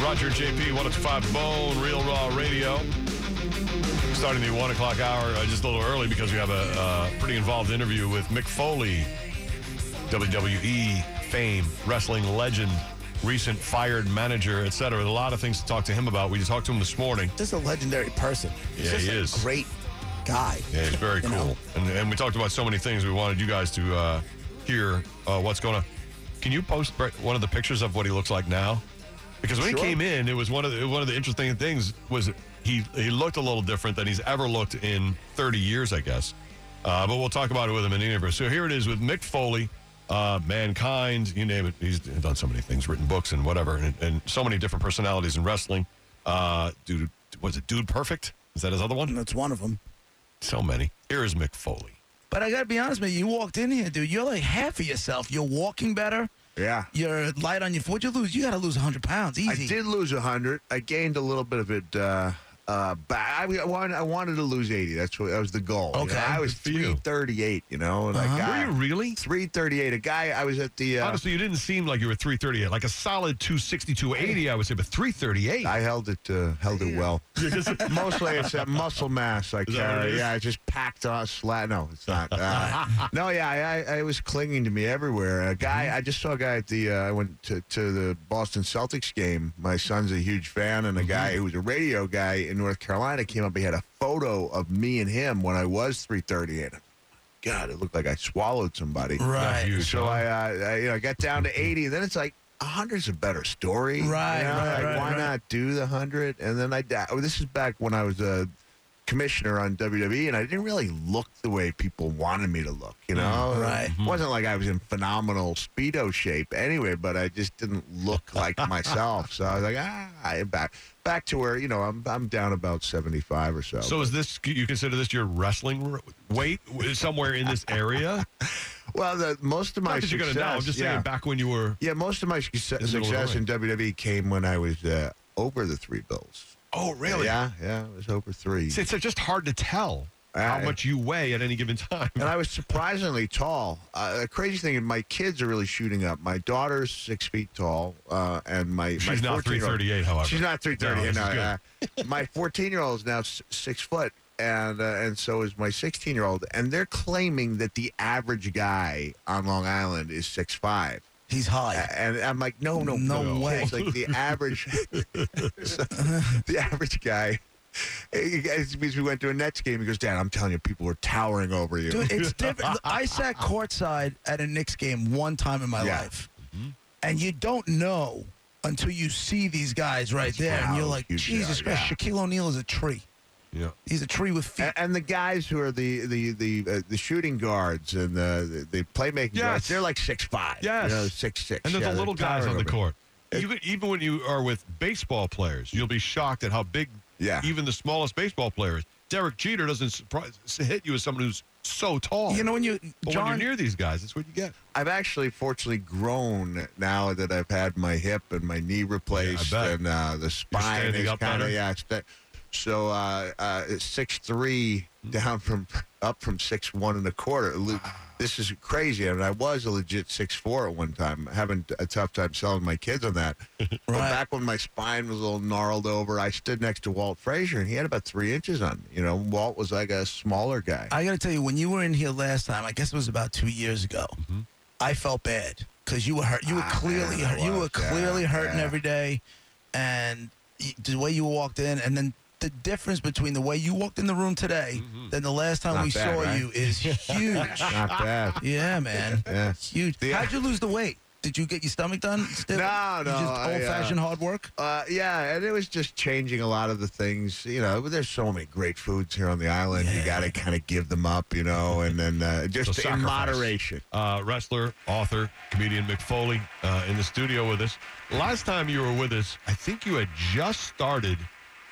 Roger JP, 1025 Bone, Real Raw Radio. Starting the one o'clock hour uh, just a little early because we have a uh, pretty involved interview with Mick Foley, WWE fame, wrestling legend, recent fired manager, etc. A lot of things to talk to him about. We just talked to him this morning. Just a legendary person. He's Yeah, just he a is. great guy. Yeah, he's very cool. know? And, and we talked about so many things. We wanted you guys to uh, hear uh, what's going on. Can you post one of the pictures of what he looks like now? Because when Sure. he came in, it was one of the, one of the interesting things was he he looked a little different than he's ever looked in 30 years, I guess. Uh, but we'll talk about it with him in the universe. So here it is with Mick Foley, uh, Mankind, you name it. He's done so many things, written books and whatever, and, and so many different personalities in wrestling. Uh, dude, was it Dude Perfect? Is that his other one? That's one of them. So many. Here is Mick Foley. But I got to be honest with you. You walked in here, dude. You're like half of yourself. You're walking better. Yeah. You're light on your foot. You lose. You got to lose 100 pounds. Easy. I did lose 100. I gained a little bit of it uh, uh, back. I, I, wanted, I wanted to lose 80. That's what that was the goal. you know. Okay. I was Good for you. 338, you know. And Uh-huh. I got Were you really? 338. A guy, I was at the. Uh, Honestly, you didn't seem like you were 338. Like a solid 260, 280, I would say, but 338. I held it uh, held it well. Mostly it's that muscle mass I what it carry. Yeah, I just packed on slat. No, it's not. Uh, no, yeah, I, I, I was clinging to me everywhere. A guy, Mm-hmm. I just saw a guy at the. Uh, I went to, to the Boston Celtics game. My son's a huge fan, and a Mm-hmm. guy who was a radio guy in North Carolina came up. He had a photo of me and him when I was 338. God, it looked like I swallowed somebody. Right. Huge, So huh? I, uh, I, you know, I got down to 80, and then it's like, a hundred's a better story. you Right, know? right, Like, right, Why right. not do the hundred? And then I, di- oh, this is back when I was a commissioner on WWE, and I didn't really look the way people wanted me to look. You know, right. It wasn't like I was in phenomenal speedo shape anyway, but I just didn't look like myself. So I was like, ah, I'm back back to where you know I'm I'm down about seventy five or so. so is this, you consider this your wrestling weight somewhere in this area? well, the most of my Not that you're going to know. I'm success- just saying back when you were. Yeah, most of my success, In the middle of the success in WWE came when I was uh, over the three bills. Oh, really? Yeah, yeah, it was over three. It's just hard to tell how much you weigh at any given time. And I was surprisingly tall. Uh, the crazy thing is, my kids are really shooting up. My daughter's six feet tall, uh, and my my She's not 338, however. She's not three thirty. No, No, uh, my fourteen year old is now s- six foot, and uh, and so is my sixteen year old. And they're claiming that the average guy on Long Island is six five. He's high. And I'm like, no, no, No no way. It's like the average, the average guy. As we went to a Nets game, he goes, "Dad, I'm telling you, people were towering over you." Dude, it's different. I sat courtside at a Knicks game one time in my Yeah. life, and you don't know until you see these guys right there, and you're like, huge Jesus are, Christ, yeah. Shaquille O'Neal is a tree. yeah. He's a tree with feet. And, and the guys who are the the the uh, the shooting guards and the the, the playmaking Yes. guards, they're like six five. Yes. you know, six six. And there's yeah, the little guys on the over. court. Even, even when you are with baseball players, you'll be shocked at how big Yeah. even the smallest baseball players. Derek Jeter doesn't surprise, hit you as someone who's so tall. you know when you but John, when you're near these guys, that's what you get. I've actually, fortunately, grown now that I've had my hip and my knee replaced, bet. and uh, the spine is kind of yeah. That, so uh, uh, six three down from up from six one and a quarter. This is crazy. I mean, I was a legit six four at one time, having a tough time selling my kids on that. But back when my spine was a little gnarled over, I stood next to Walt Frazier, and he had about three inches on me. You know, Walt was like a smaller guy. I got to tell you, when you were in here last time, I guess it was about two years ago. I felt bad because you were hurt. You were Mm-hmm. Ah, clearly man, I hurt. You were was, yeah, clearly hurting yeah. every day, and the way you walked in, and then the difference between the way you walked in the room today than the last time Not we bad, saw right? you is huge. Not bad. yeah, man, Yeah. huge. The- How'd you lose the weight? Did you get your stomach done? Still? No, You no, Just I, uh, old fashioned hard work. Uh, yeah, and it was just changing a lot of the things. You know, there's so many great foods here on the island. You got to kind of give them up, you know, and then uh, just So in moderation. Uh, wrestler, author, comedian Mick Foley uh, in the studio with us. Last time you were with us, I think you had just started,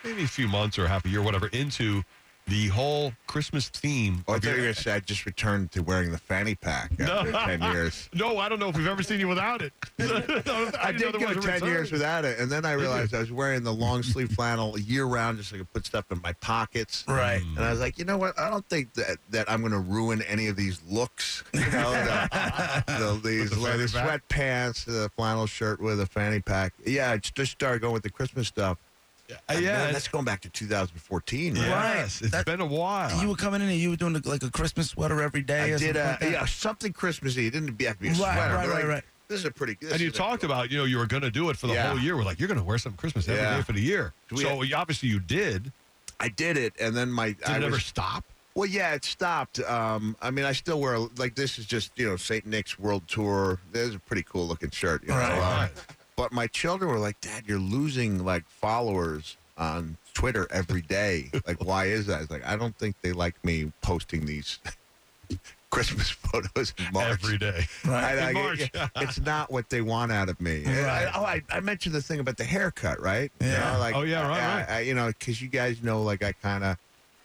maybe a few months or half a year, whatever, into the whole Christmas theme. Oh, I of thought you were going to say I just returned to wearing the fanny pack after 10 years. No, I don't know if we've ever seen you without it. I did go 10 years without it, and then I realized I was wearing the long sleeve flannel year round just so I could put stuff in my pockets. Right. And I was like, you know what? I don't think that, that I'm going to ruin any of these looks. You know, the, the, these the fanny leather sweatpants, the flannel shirt with a fanny pack. Yeah, I just started going with the Christmas stuff. Uh, Man, yeah, that's going back to 2014. yes, right? it's That- been a while. You were coming in and you were doing like a Christmas sweater every day. I or did something a, like yeah, something Christmassy. It didn't be- have to be a Right, sweater. right, but right, like, right. This is a pretty good. and you talked about, you know, you were going to do it for the Yeah. whole year. We're like, you're going to wear something Christmas every day Yeah. for the year. We so you- obviously you did. I did it, and then my Did I it ever was, stop? Well, yeah, it stopped. Um, I mean, I still wear like this is just you know Saint Nick's World Tour. There's a pretty cool looking shirt, you know. Right. Um, Right. But my children were like, "Dad, you're losing like followers on Twitter every day. like, why is that?" It's like I don't think they like me posting these Christmas photos in March. Every day. Right. I- In I- March. it's not what they want out of me. Right. I, oh, I, I mentioned the thing about the haircut, right? You Yeah. know, like, Oh, yeah, right, I- right. I- you know, because you guys know, like, I kind of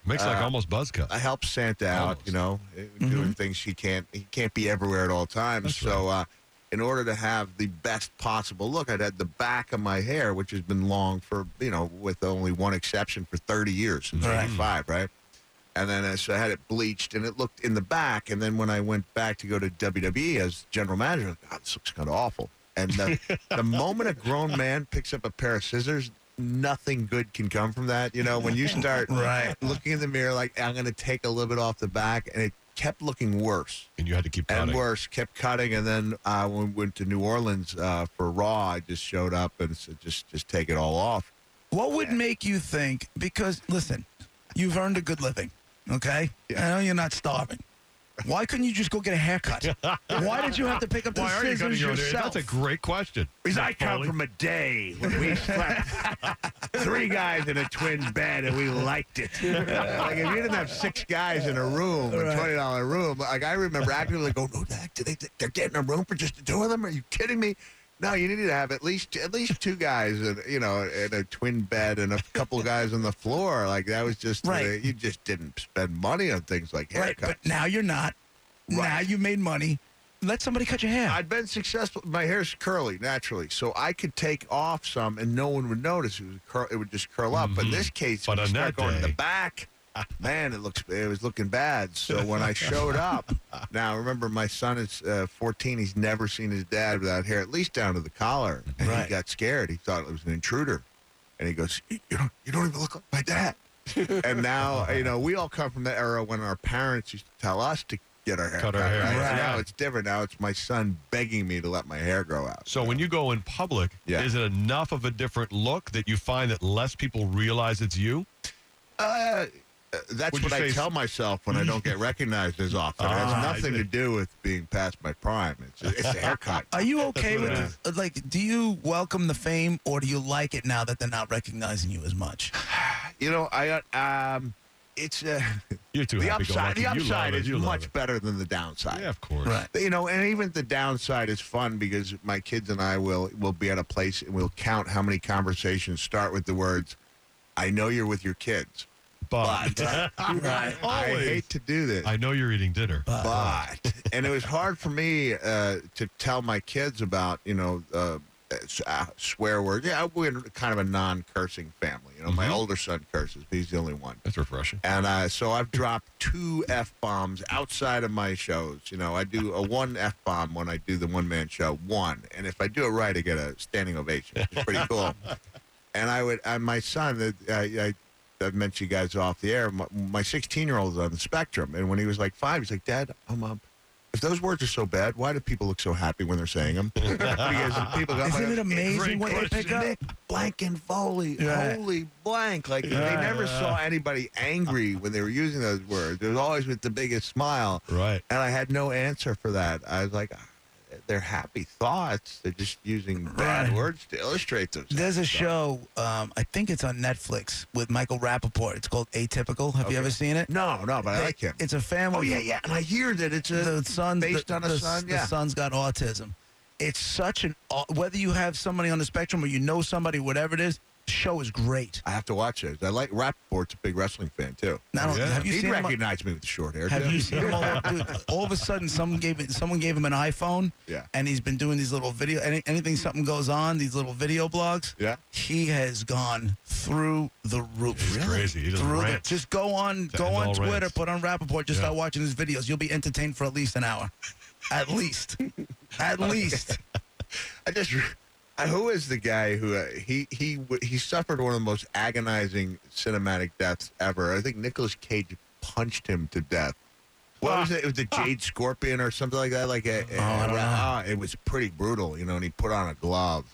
Makes like Uh, almost buzz cut. I help Santa out, Almost. you know, eh, doing things he can't he can't be everywhere at all times. That's so uh, in order to have the best possible look, I'd had the back of my hair, which has been long for you know, with only one exception for thirty years since Right. eighty five, right? And then uh, so I had it bleached, and it looked in the back. And then when I went back to go to WWE as general manager, I like, God, this looks kind of awful. And the, the moment a grown man picks up a pair of scissors, nothing good can come from that. You know, when you start Right. looking in the mirror, like I'm going to take a little bit off the back, and it kept looking worse and you had to keep cutting. and worse, kept cutting. And then uh, when we went to New Orleans uh, for Raw, I just showed up and said, just just take it all off. What would make you think? Because listen, you've earned a good living. Okay, Yeah. I know you're not starving. Why couldn't you just go get a haircut? Why did you have to pick up the Why are you cutting scissors your own hair? yourself? That's a great question. Because I Nick come Foley. from a day when we slept three guys in a twin bed and we liked it. like if you didn't have six guys in a room, a twenty dollar room, like I remember actively going, "No, Dak, do they? They're getting a room for just the two of them? Are you kidding me?" No, you needed to have at least at least two guys, in, you know, in a twin bed and a couple guys on the floor. Like that was just Right. uh, you just didn't spend money on things like haircuts. right, but now you're not. Right. Now you made money. Let somebody cut your hair. I'd been successful. My hair's curly naturally, so I could take off some and no one would notice. It was curl. It would just curl up. But in this case, But when on you that start going to day- the back, man, it looks it was looking bad. So when I showed up, now remember my son is uh, 14. He's never seen his dad without hair, at least down to the collar, and Right. he got scared. He thought it was an intruder, and he goes, "You don't, you don't even look like my dad." and now you know we all come from the era when our parents used to tell us to get our hair Cut our hair, right? right. Now it's different. Now it's my son begging me to let my hair grow out. So when you go in public, Yeah. is it enough of a different look that you find that less people realize it's you? Uh, uh, that's Would what I say- tell myself when I don't get recognized as often. It Ah, has I nothing see. to do with being past my prime. It's it's a haircut. Are you okay with it uh, like? Do you welcome the fame, or do you like it now that they're not recognizing you as much? You know, I uh, um, it's uh, You're too the happy go upside. lucky. The You love upside it. is You love much it. better than the downside. Yeah, of course. Right. You know, and even the downside is fun because my kids and I will will be at a place and we'll count how many conversations start with the words, "I know you're with your kids." But, Right. I Always. hate to do this. I know you're eating dinner. but and it was hard for me uh, to tell my kids about you know uh, uh, swear words. Yeah, we're kind of a non-cursing family. You know, my Mhm. older son curses, but he's the only one. That's refreshing. And uh, so I've dropped two f bombs outside of my shows. You know, I do a one f bomb when I do the one man show, one, and if I do it right, I get a standing ovation. It's pretty cool. and I would, and my son, uh, I, I, I mentioned you guys off the air. My 16 year old is on the spectrum, and when he was like five, he's like, "Dad, I'm um, if those words are so bad, why do people look so happy when they're saying them? because people go, Isn't it amazing Great what they pick question. up? Blank and Foley, Right. holy blank. Like they Yeah. never saw anybody angry when they were using those words. It was always with the biggest smile. Right. And I had no answer for that. I was like, "Ah, they're happy thoughts. They're just using bad Right. words to illustrate those. There's a show, um, I think it's on Netflix with Michael Rapaport. It's called Atypical. Have you ever seen it? No, no, but I like him. It's a family. Oh yeah, yeah. And I hear that it's a the son based the, on a the, son. The Yeah. son's got autism. It's such an whether you have somebody on the spectrum or you know somebody, whatever it is. Show is great. I have to watch it. I like Rapaport's a big wrestling fan too. Not only, Yeah. have you He'd seen him? on- recognize me with the short hair. Have too. you seen him? All, dude, all of a sudden, someone gave it. Someone gave him an iPhone. Yeah. And he's been doing these little video. Any, anything something goes on, these little video blogs. Yeah. He has gone through the roof. He's crazy. He just Through the, just go on, To go on Twitter, rants. put on Rapaport, just Yeah. start watching his videos. You'll be entertained for at least an hour, at least, at least. I just. I, who is the guy who uh, he he he suffered one of the most agonizing cinematic deaths ever? I think Nicolas Cage punched him to death. What was it? It was the Jade Scorpion or something like that. Like a, a- Oh, know. ah, it was pretty brutal, you know. And he put on a glove,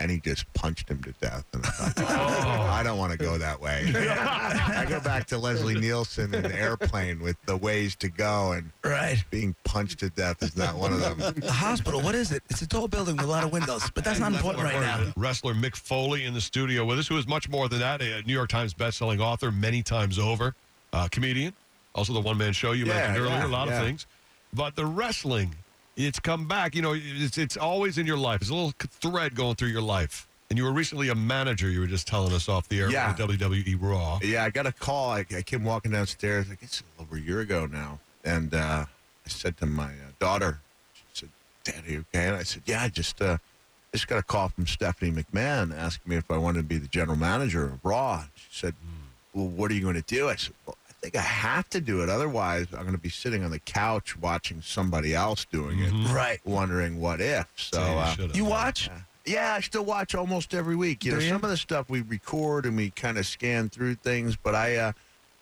and he just punched him to death. And I thought, I don't want to go that way. I go back to Leslie Nielsen in the Airplane with the ways to go, and Right. being punched to death is not one of them. The hospital. What is it? It's a tall building with a lot of windows, but that's not important right now. Wrestler Mick Foley in the studio with us, who is much more than that. A New York Times bestselling author many times over, uh, comedian, also the one man show you Yeah, mentioned earlier, yeah, a lot yeah. of things. But the wrestling, it's come back. You know, it's, it's always in your life. It's a little thread going through your life. And you were recently a manager, you were just telling us off the air Yeah. for WWE Raw. Yeah, I got a call. I, I came walking downstairs. I guess over a year ago now, and uh, I said to my uh, daughter, "She said, Dad, are you okay?" And I said, "Yeah, I just uh, just got a call from Stephanie McMahon asking me if I wanted to be the general manager of Raw." She said, "Well, what are you going to do?" I said, "Well, I think I have to do it. Otherwise, I'm going to be sitting on the couch watching somebody else doing it, Right. wondering what if." So. So you Uh. You watch? yeah, I still watch almost every week. You Do know, you? some of the stuff we record and we kind of scan through things, but I, uh,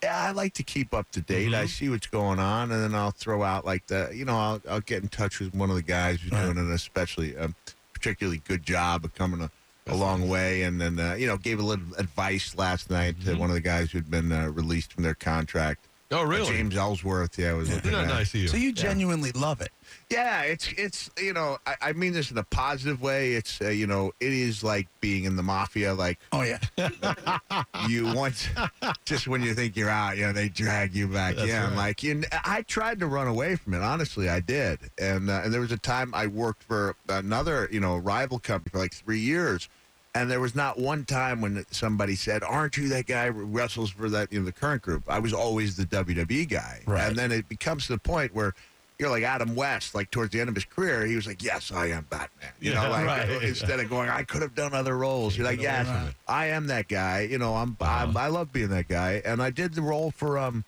yeah, I like to keep up to date. I see what's going on, and then I'll throw out like the, you know, I'll, I'll get in touch with one of the guys who's Right. doing an especially um, particularly good job of coming a, a long way, and then uh, you know gave a little advice last night to one of the guys who'd been uh, released from their contract. Oh, really? James Ellsworth, yeah, was looking Isn't that at. nice of you? So you genuinely love it. Yeah, it's it's you know I, I mean this in a positive way. It's uh, you know it is like being in the mafia. Like Oh yeah. you once, just when you think you're out, you know they drag you back That's in. right. Like you, I tried to run away from it. Honestly, I did. And uh, and there was a time I worked for another you know rival company for like three years. And there was not one time when somebody said, "Aren't you that guy who wrestles for that you know the current group?" I was always the WWE guy, Right. and then it becomes to the point where you're like Adam West, like towards the end of his career, he was like, "Yes, I am Batman." You know, like right. instead of going, "I could have done other roles," you're like, "Yes. I am that guy." You know, I'm, I'm I love being that guy, and I did the role for um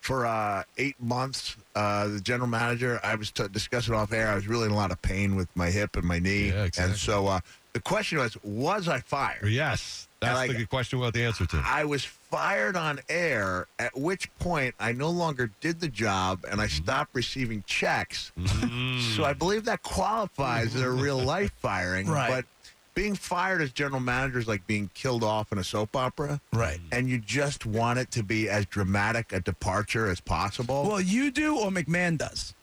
for uh, eight months. Uh, the general manager, I was t- discussing off air. I was really in a lot of pain with my hip and my knee, Yeah, exactly. and so uh, the question was, was I fired? Yes. That's like- the good question without the answer to. I was fired on air, at which point I no longer did the job and I mm-hmm. stopped receiving checks. Mm-hmm. So I believe that qualifies as a mm-hmm. real life firing. Right. But being fired as general manager is like being killed off in a soap opera. Right. And you just want it to be as dramatic a departure as possible. Well, you do or McMahon does.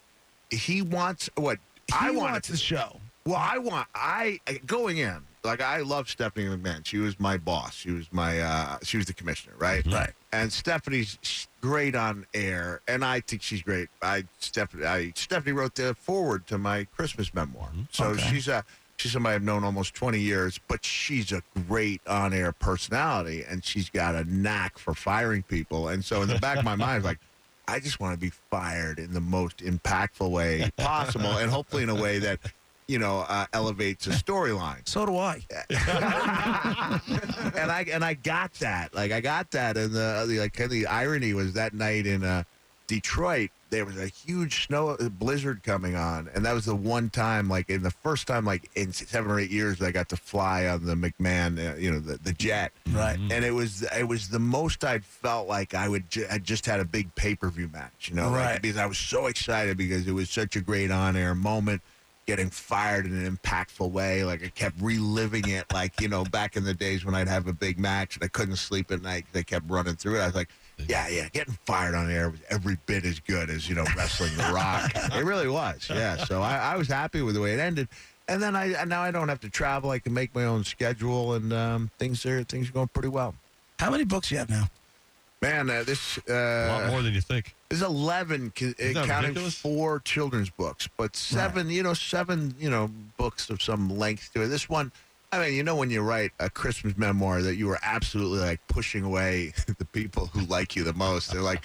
he wants what He I want wants the show. Well, I want I going in like I love Stephanie McMahon. She was my boss. She was my uh, she was the commissioner, right? Right. And Stephanie's great on air, and I think she's great. I Stephanie I, Stephanie wrote the forward to my Christmas memoir, so Okay. she's a she's somebody I've known almost twenty years, but she's a great on air personality, and she's got a knack for firing people. And so in the back of my mind, like. I just want to be fired in the most impactful way possible, and hopefully in a way that, you know, uh, elevates a storyline. So do I. and I and I got that. Like I got that, and the, the like kind of the irony was that night in uh, Detroit, there was a huge snow uh, blizzard coming on, and that was the one time, like in the first time, like in seven or eight years, I got to fly on the McMahon, uh, you know, the, the jet. Right. And it was it was the most I'd felt like I would ju- I just had a big pay per view match, you know, like, Right. because I was so excited because it was such a great on air moment. Getting fired in an impactful way, like I kept reliving it, like you know, back in the days when I'd have a big match and I couldn't sleep at night. They kept running through it. I was like, yeah, yeah, getting fired on air was every bit as good as you know wrestling the Rock. it really was, yeah. So I, I was happy with the way it ended. And then I now I don't have to travel. I can make my own schedule, and um, things are things are going pretty well. How many books you have now? Man, uh, this a lot uh, more than you think. There's 11 ca- uh, counting ridiculous? four children's books, but seven, you know, seven, you know, books of some length to it. This one, I mean, you know, when you write a Christmas memoir, that you are absolutely like pushing away the people who like you the most. They're like,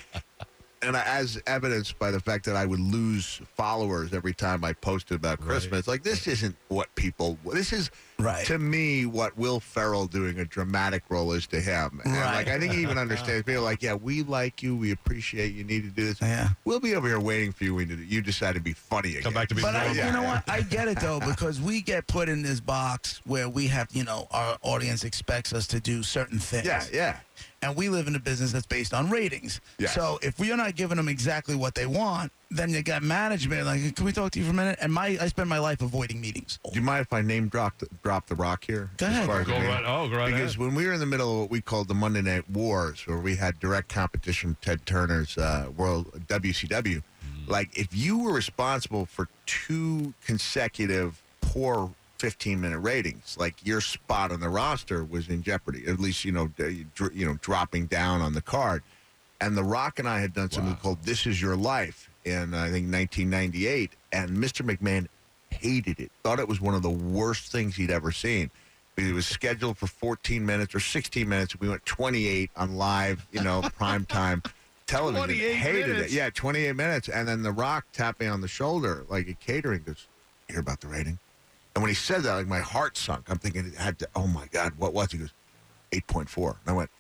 and as evidenced by the fact that I would lose followers every time I posted about Christmas. Like, this isn't what people. This is Right. to me what Will Ferrell doing a dramatic role is to him. And Right. like, I think he even understands. People are like, yeah, we like you, we appreciate you need to do this. Yeah. We'll be over here waiting for you when you decide to be funny again. Come back to be But I, you know what? I get it though because we get put in this box where we have, you know, our audience expects us to do certain things. Yeah, yeah. And we live in a business that's based on ratings. Yes. So if we are not giving them exactly what they want, then you got management like, can we talk to you for a minute? And my, I spend my life avoiding meetings. Do you mind if I name drop the, drop the rock here? Go ahead. Go right. Oh, go right Because ahead. when we were in the middle of what we called the Monday Night Wars, where we had direct competition, Ted Turner's uh, World WCW, Mm-hmm. like if you were responsible for two consecutive poor 15 minute ratings, like your spot on the roster was in jeopardy. At least you know, you know, dropping down on the card. And The Rock and I had done something called "This Is Your Life" in I think 1998, and Mr. McMahon hated it. Thought it was one of the worst things he'd ever seen. It was scheduled for 14 minutes or 16 minutes. We went 28 on live, you know, prime time television. 28 hated minutes. it. Yeah, 28 minutes. And then The Rock tapped me on the shoulder, like a catering, goes, "You hear about the rating?" And when he said that, like my heart sunk. I'm thinking it had to. Oh my God, what was? it? He goes, 8.4. And I went,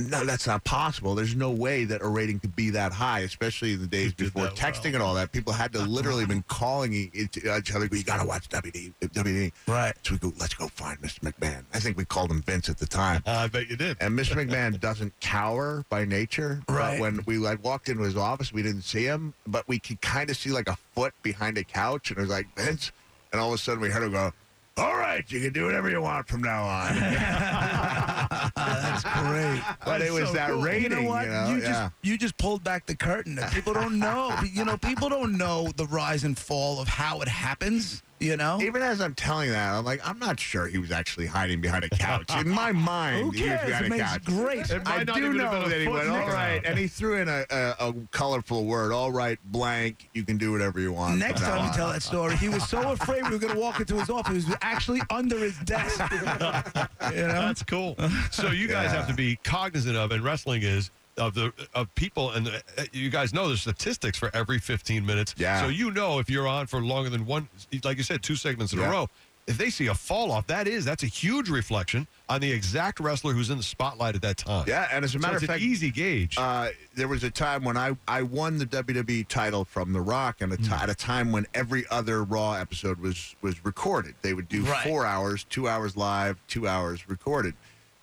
no, that's not possible. There's no way that a rating could be that high, especially in the days before texting well. and all that. People had to literally been calling each other. You got to watch WD, WD. Right. So we go, let's go find Mr. McMahon. I think we called him Vince at the time. Uh, I bet you did. And Mr. McMahon doesn't cower by nature. But Right. when we like walked into his office, we didn't see him, but we could kind of see like a foot behind a couch, and it was like Vince. And all of a sudden, we heard him go, "All right, you can do whatever you want from now on." That's great. but it was so that cool. rating, you know what? yeah. just you just pulled back the curtain. People don't know. you know, people don't know the rise and fall of how it happens. You know, Even as I'm telling that, I'm like, I'm not sure he was actually hiding behind a couch. In my mind, who he was cares? behind It a makes couch. great. I do know been that he foot went, all sticking right. out. And he threw in a, a, a colorful word, all right, blank, you can do whatever you want. Next time you tell that story, he was so afraid we were going to walk into his office. He was actually under his desk. you know, That's cool. So you guys Yeah. have to be cognizant of, and wrestling is of the of people, and uh, you guys know the statistics for every 15 minutes. Yeah. So you know if you're on for longer than one, like you said, two segments in Yeah. a row. If they see a fall off, that is that's a huge reflection on the exact wrestler who's in the spotlight at that time. Yeah, and as a matter it's of fact, an easy gauge. uh, there was a time when I, I won the WWE title from The Rock, and a ti- at a time when every other Raw episode was was recorded. They would do Right. four hours, two hours live, two hours recorded.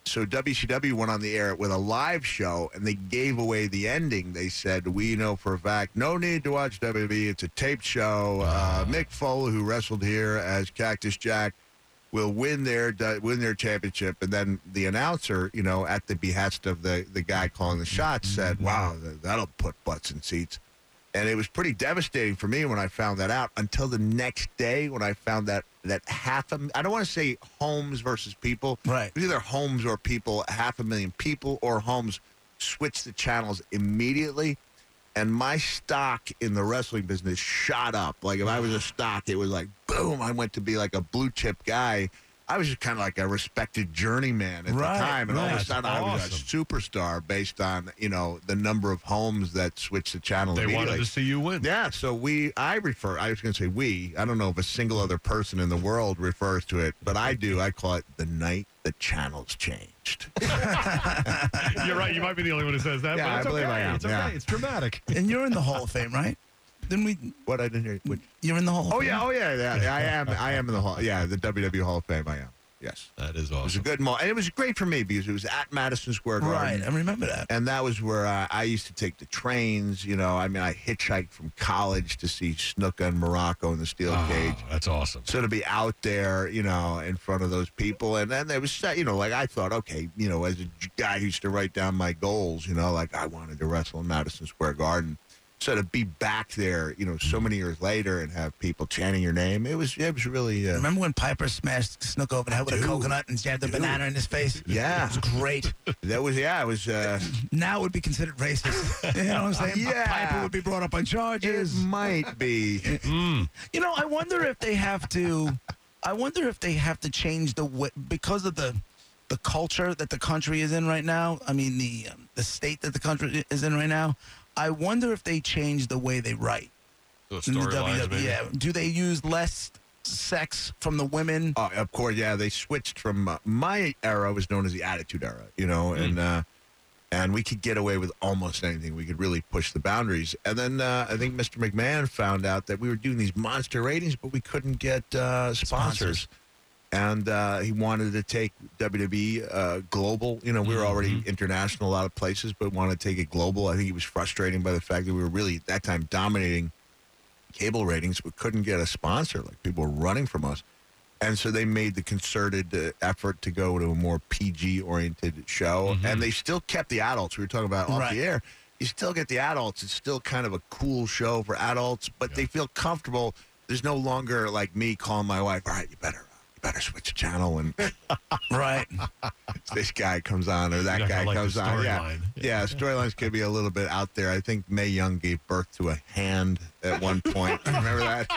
So WCW went on the air with a live show, and they gave away the ending. They said, "We know for a fact, no need to watch WWE. It's a taped show. Uh, Mick Foley, who wrestled here as Cactus Jack." will win their win their championship, and then the announcer, you know, at the behest of the the guy calling the shots, said, "Wow, that'll put butts in seats." And it was pretty devastating for me when I found that out. Until the next day, when I found that that half a I don't want to say homes versus people, Right. It was either homes or people, half a million people or homes switched the channels immediately. And my stock in the wrestling business shot up. Like if I was a stock, it was like boom. I went to be like a blue chip guy. I was just kind of like a respected journeyman at Right, the time, and all of a right. sudden I was a superstar based on you know the number of homes that switched the channel. they wanted to see you win. Yeah, so we, I refer, I was going to say we, I don't know if a single other person in the world refers to it, but I do. I call it the night the channels changed. You're right. You might be the only one who says that. Yeah, but it's I believe okay. I am, It's okay. yeah. It's dramatic. and you're in the Hall of Fame, right? Didn't we? what I didn't hear. What, You're in the Hall. Of oh Fame? yeah, oh yeah, yeah, yeah, I am. I am in the hall. Yeah, the WWE Hall of Fame. I am. Yes, That is awesome. it was a good mall, and it was great for me because it was at Madison Square Garden. Right, I remember that. And that was where I, I used to take the trains. You know, I mean, I hitchhiked from college to see Snuka and Muraco in the steel Oh, cage. that's awesome. So to be out there, you know, in front of those people, and then there was, you know, like I thought, okay, you know, as a guy who used to write down my goals, you know, like I wanted to wrestle in Madison Square Garden. So to be back there, you know, so many years later, and have people chanting your name, it was, it was really, uh, Remember when Piper smashed Snuka over the head with a coconut and jabbed the banana in his face? Yeah. It was great. that was, yeah, it was. Uh, now it would be considered racist. You know what I'm saying? Yeah. Piper would be brought up on it charges. might be. Mm. You know, I wonder if they have to I wonder if they have to change the way because of the the culture that the country is in right now. I mean, the um, the state that the country is in right now. I wonder if they change the way they write The in the WWE. maybe. Yeah. Do they use less sex from the women? Oh, of course, yeah. They switched from uh, my era was known as the Attitude Era, you know, and uh, and we could get away with almost anything. We could really push the boundaries. And then uh, I think Mr. McMahon found out that we were doing these monster ratings, but we couldn't get uh, sponsors. Sponsors. And uh, he wanted to take WWE uh, global. You know, we were already international a lot of places, but wanted to take it global. I think he was frustrated by the fact that we were really at that time dominating cable ratings, but couldn't get a sponsor. Like people were running from us. And so they made the concerted uh, effort to go to a more PG oriented show. And they still kept the adults. We were talking about off Right. the air. You still get the adults. It's still kind of a cool show for adults, but they feel comfortable. There's no longer like me calling my wife, all right, you better. Better switch channel, and Right. this guy comes on or that You're not guy gonna like comes on. Yeah, storyline. yeah. Storylines could be a little bit out there. I think Mae Young gave birth to a hand at one point. Remember that?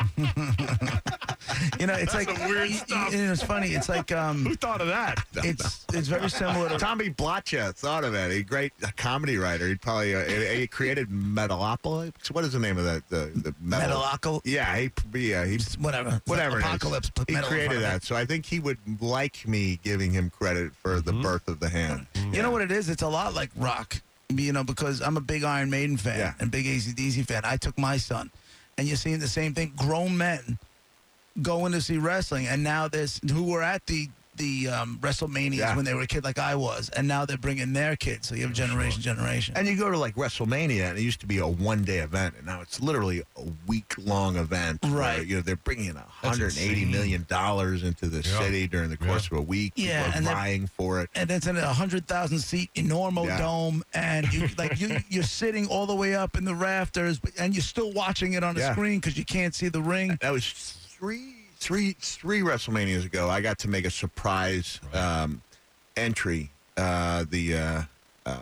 You know, it's like weird y- y- stuff. You know, it's funny. It's like um, Who thought of that? it's it's very similar to Tommy Blacha thought of it. A great uh, comedy writer. He probably uh, he, he created Metalopolis. What is the name of that? The the metal. Metalocal. Yeah, he yeah he Whatever. Whatever. It is. apocalypse. Put He metal in front created of it. that, so I think he would like me giving him credit for the mm-hmm. birth of the hand. Mm-hmm. You know what it is? It's a lot like rock. You know, because I'm a big Iron Maiden fan Yeah. and big ACDC fan. I took my son, and you're seeing the same thing. Grown men going to see wrestling, and now there's who were at the the um, WrestleManias Yeah. when they were a kid like I was, and now they're bringing their kids. So you have generation, generation. And you go to like WrestleMania, and it used to be a one day event, and now it's literally a week long event. where, Right. you know, they're bringing a hundred and eighty insane. million dollars into the Yeah. city during the course of a week. Yeah, People and they're- vying for it. and it's in a hundred thousand seat enormo Yeah. dome, and you like you you're sitting all the way up in the rafters, but, and you're still watching it on a Yeah. screen because you can't see the ring. That was three, three, three WrestleManias ago. I got to make a surprise um, entry. Uh, the uh, uh,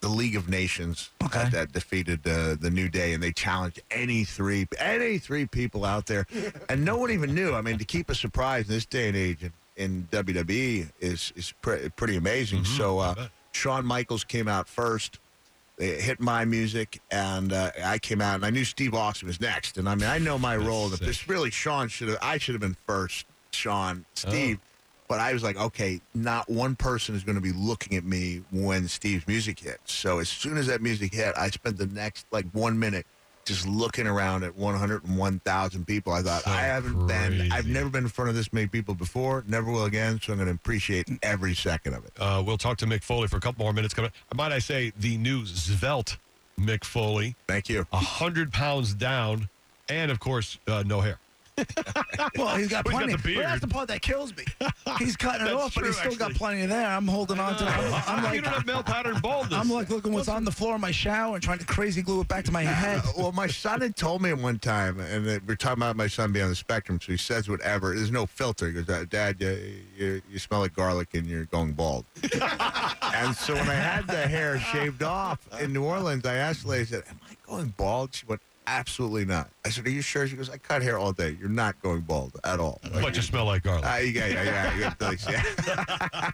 the League of Nations Okay. that defeated uh, the New Day, and they challenged any three, any three people out there, and no one even knew. I mean, to keep a surprise in this day and age in, in WWE is is pre- pretty amazing. So uh. Shawn Michaels came out first. They hit my music, and uh, I came out, and I knew Steve Austin was next. And I mean, I know my role. That sick. this really Shawn should have. I should have been first. Shawn, Steve. But I was like, okay, not one person is going to be looking at me when Steve's music hits. So as soon as that music hit, I spent the next like one minute just looking around at 101,000 people. I thought, So I haven't been, I've never been in front of this many people before, never will again. So I'm going to appreciate every second of it. Uh, we'll talk to Mick Foley for a couple more minutes coming. Might I say the new svelte Mick Foley, Thank you. a hundred pounds down, and of course uh, no hair. Well, he's got Well, he's got plenty. the beard. But that's the part that kills me. He's cutting it That's off, but true, he's still actually. got plenty of there. I'm holding on to. I'm, I'm you like, don't have male pattern baldness. I'm like looking what's on the floor of my shower and trying to crazy glue it back to my head. Uh, well, my son had told me one time, and uh, we're talking about my son being on the spectrum, so he says whatever. There's no filter. He goes, "Uh, Dad, you, you, you smell like garlic and you're going bald. and so when I had the hair shaved off in New Orleans, I asked the lady, I said, Am I going bald? She went, Absolutely not. I said, Are you sure? She goes, I cut hair all day. You're not going bald at all. but you smell like garlic. Uh, yeah, yeah, yeah. Yeah.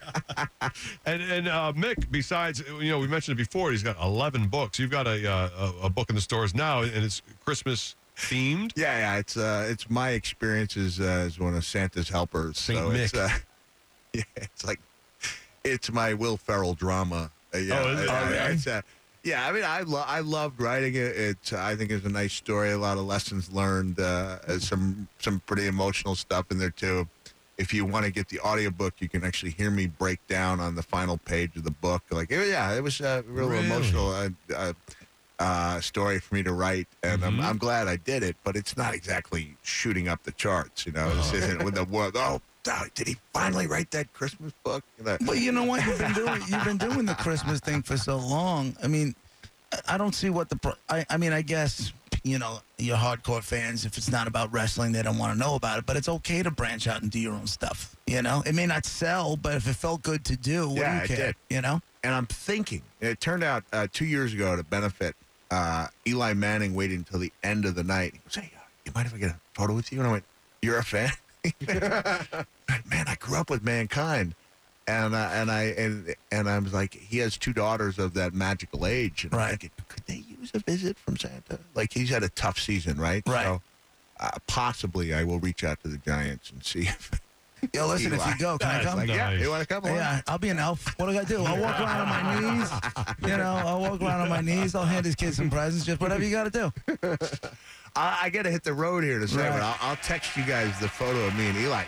And and uh, Mick, besides you know we mentioned it before, he's got eleven books. You've got a uh, a, a book in the stores now, and it's Christmas themed. Yeah, yeah, it's uh, it's my experience as, uh, as one of Santa's helpers. Saint so It's, Mick. uh, yeah, it's like it's my Will Ferrell drama. Uh, yeah, Oh, is it? uh, Oh, yeah. it's, uh, yeah. I mean, I lo- I loved writing it. I think it's a nice story. A lot of lessons learned. Uh, uh, some some pretty emotional stuff in there too. If you want to get the audiobook, you can actually hear me break down on the final page of the book. Like, it- yeah, it was a real Really? emotional. Uh, uh, uh, story for me to write, and I'm, Mhm. I'm glad I did it. But it's not exactly shooting up the charts, you know. This isn't with the world. Oh, did he finally write that Christmas book? Well, you know what? You've been doing you've been doing the Christmas thing for so long. I mean, I- don't see what the. Pro- I I mean, I guess you know your hardcore fans. If it's not about wrestling, they don't want to know about it. But it's okay to branch out and do your own stuff. You know, it may not sell, but if it felt good to do, what Yeah, do it you care? did. You know. and I'm thinking it turned out uh, two years ago to benefit uh, Eli Manning waited until the end of the night. He goes, "Hey, uh, you mind if I get a photo with you?" And I went, "You're a fan." Man, I grew up with mankind. And uh, and I and and I was like, he has two daughters of that magical age, and Right. could they use a visit from Santa? Like he's had a tough season, right? Right. So, uh, possibly, I will reach out to the Giants and see if. Yo, listen, if you go, can I come? Like, yeah, Nice. you want to come? along? Yeah, I'll be an elf. What do I do? I'll walk around on my knees. You know, I'll walk around on my knees. I'll hand his kids some presents. Just whatever you got to do. I, I got to hit the road here to say, Right. but I'll, I'll text you guys the photo of me and Eli.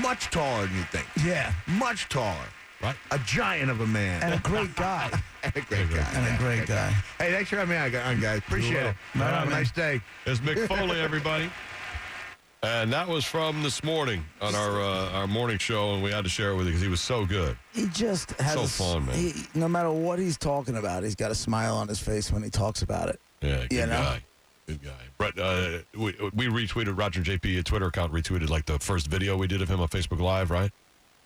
Much taller than you think. Yeah, Much taller. Right. A giant of a man. and a great guy. And a great guy. And a Yeah, great guy. Hey, thanks for having me on, guys. Appreciate it. Bye, Have a man. nice day. It's Mick Foley, everybody. And that was from this morning on our uh, our morning show, and we had to share it with you because he was so good. He just has So a s- fun, man. He, no matter what he's talking about, he's got a smile on his face when he talks about it. Yeah, good You know? guy. Good guy. Brett, uh, we, we retweeted Roger JP a Twitter account retweeted like the first video we did of him on Facebook Live, right?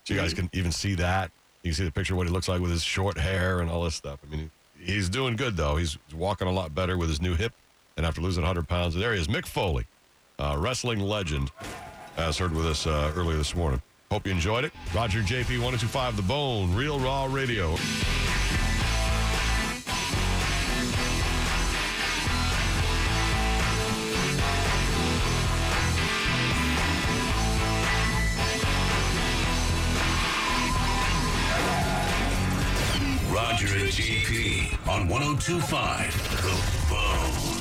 So you guys can even see that. You can see the picture of what he looks like with his short hair and all this stuff. I mean, he's doing good though. He's walking a lot better with his new hip, and after losing 100 pounds, there he is, Mick Foley, uh, wrestling legend, as heard with us uh, earlier this morning. Hope you enjoyed it. Roger JP 1025 The Bone, Real Raw Radio. Roger and JP on 1025 The